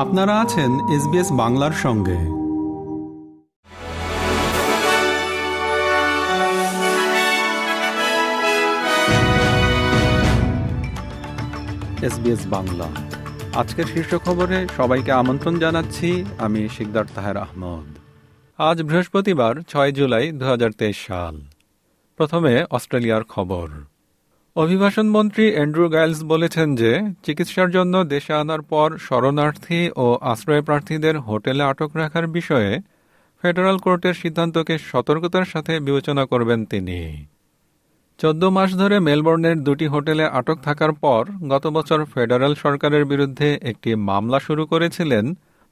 আপনারা আছেন এসবিএস বাংলার সঙ্গে। এসবিএস বাংলা। আজকের শীর্ষ খবরে সবাইকে আমন্ত্রণ জানাচ্ছি, আমি শিকদার তাহের আহমদ। আজ বৃহস্পতিবার, ছয় জুলাই দু হাজার তেইশ সাল। প্রথমে অস্ট্রেলিয়ার খবর। অভিবাসন মন্ত্রী অ্যান্ড্রু গাইলস বলেছেন যে, চিকিৎসার জন্য দেশে আনার পর শরণার্থী ও আশ্রয় প্রার্থীদের হোটেলে আটক রাখার বিষয়ে ফেডারাল কোর্টের সিদ্ধান্তকে সতর্কতার সাথে বিবেচনা করবেন তিনি। চোদ্দ মাস ধরে মেলবোর্নের দুটি হোটেলে আটক থাকার পর গত বছর ফেডারেল সরকারের বিরুদ্ধে একটি মামলা শুরু করেছিলেন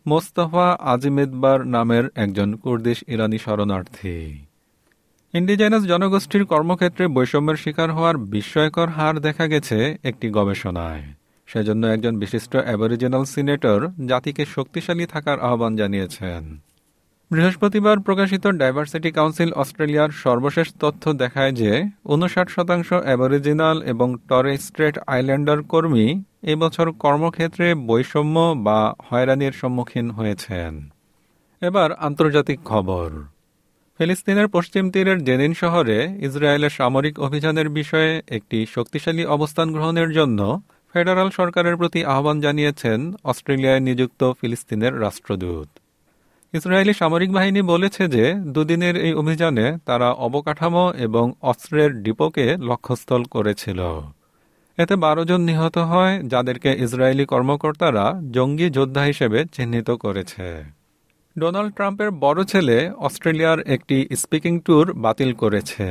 মোস্তফা আজিমেদবার নামের একজন কুর্দিশ ইরানি শরণার্থী। ইন্ডিজেনাস জনগোষ্ঠীর কর্মক্ষেত্রে বৈষম্যের শিকার হওয়ার বিস্ময়কর হার দেখা গেছে একটি গবেষণায়। সেজন্য একজন বিশিষ্ট অ্যাবরিজিনাল সিনেটর জাতিকে শক্তিশালী থাকার আহ্বান জানিয়েছেন। বৃহস্পতিবার প্রকাশিত ডাইভার্সিটি কাউন্সিল অস্ট্রেলিয়ার সর্বশেষ তথ্য দেখায় যে উনষাট শতাংশ অ্যাবরিজিনাল এবং টরে স্ট্রেট আইল্যান্ডার কর্মী এবছর কর্মক্ষেত্রে বৈষম্য বা হয়রানির সম্মুখীন হয়েছেন। এবার আন্তর্জাতিক খবর। ফিলিস্তিনের পশ্চিম তীরের জেনিন শহরে ইসরায়েলের সামরিক অভিযানের বিষয়ে একটি শক্তিশালী অবস্থান গ্রহণের জন্য ফেডারাল সরকারের প্রতি আহ্বান জানিয়েছেন অস্ট্রেলিয়ায় নিযুক্ত ফিলিস্তিনের রাষ্ট্রদূত। ইসরায়েলি সামরিক বাহিনী বলেছে যে দুদিনের এই অভিযানে তারা অবকাঠামো এবং অস্ত্রের ডিপোকে লক্ষ্যস্থল করেছিল। এতে বারো জন নিহত হয়, যাদেরকে ইসরায়েলি কর্মকর্তারা জঙ্গি যোদ্ধা হিসেবে চিহ্নিত করেছে। ডোনাল্ড ট্রাম্পের বড় ছেলে অস্ট্রেলিয়ার একটি স্পিকিং ট্যুর বাতিল করেছে।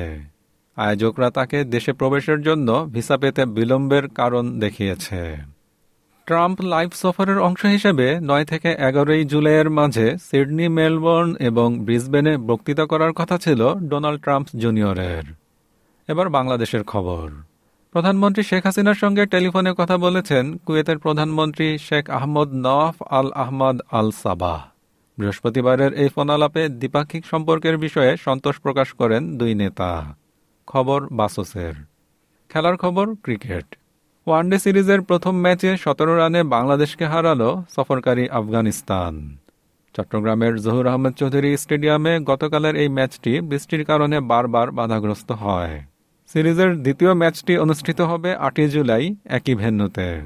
আয়োজকরা তাকে দেশে প্রবেশের জন্য ভিসা পেতে বিলম্বের কারণ দেখিয়েছে। ট্রাম্প লাইভ সফরের অংশ হিসেবে নয় থেকে এগারোই জুলাইয়ের মাঝে সিডনি, মেলবোর্ন এবং ব্রিসবেনে বক্তৃতা করার কথা ছিল ডোনাল্ড ট্রাম্প জুনিয়রের। এবার বাংলাদেশের খবর। প্রধানমন্ত্রী শেখ হাসিনার সঙ্গে টেলিফোনে কথা বলেছেন কুয়েতের প্রধানমন্ত্রী Sheikh Ahmad Nawaf Al Ahmad Al Sabah. বৃহস্পতিবারের এই ফোনালাপে দ্বিপাক্ষিক সম্পর্কের বিষয়ে সন্তোষ প্রকাশ করেন দুই নেতা। খবর বাসসের। খেলার খবর ক্রিকেট। ওয়ানডে সিরিজের প্রথম ম্যাচে সতেরো রানে বাংলাদেশকে হারালো সফরকারী আফগানিস্তান। চট্টগ্রামের জহুর আহমেদ চৌধুরী স্টেডিয়ামে গতকালের এই ম্যাচটি বৃষ্টির কারণে বারবার বাধাগ্রস্ত হয়। সিরিজের দ্বিতীয় ম্যাচটি অনুষ্ঠিত হবে আটই জুলাই, একই ভেন্যুতে।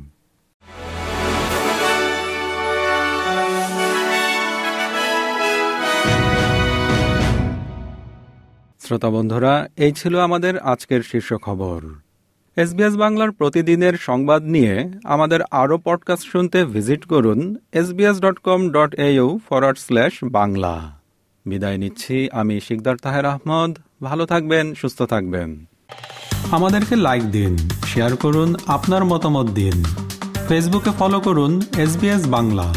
শ্রোতা বন্ধুরা, এই ছিল আমাদের আজকের শীর্ষ খবর। এসবিএস বাংলার প্রতিদিনের সংবাদ নিয়ে আমাদের আরও পডকাস্ট শুনতে ভিজিট করুন SBS dot com dot Bangla. বিদায় নিচ্ছি, আমি শিকদার তাহের আহমদ, ভালো থাকবেন, সুস্থ থাকবেন। আমাদেরকে লাইক দিন শেয়ার করুন, আপনার মতামত দিন। ফেসবুকে ফলো করুন এস বাংলা।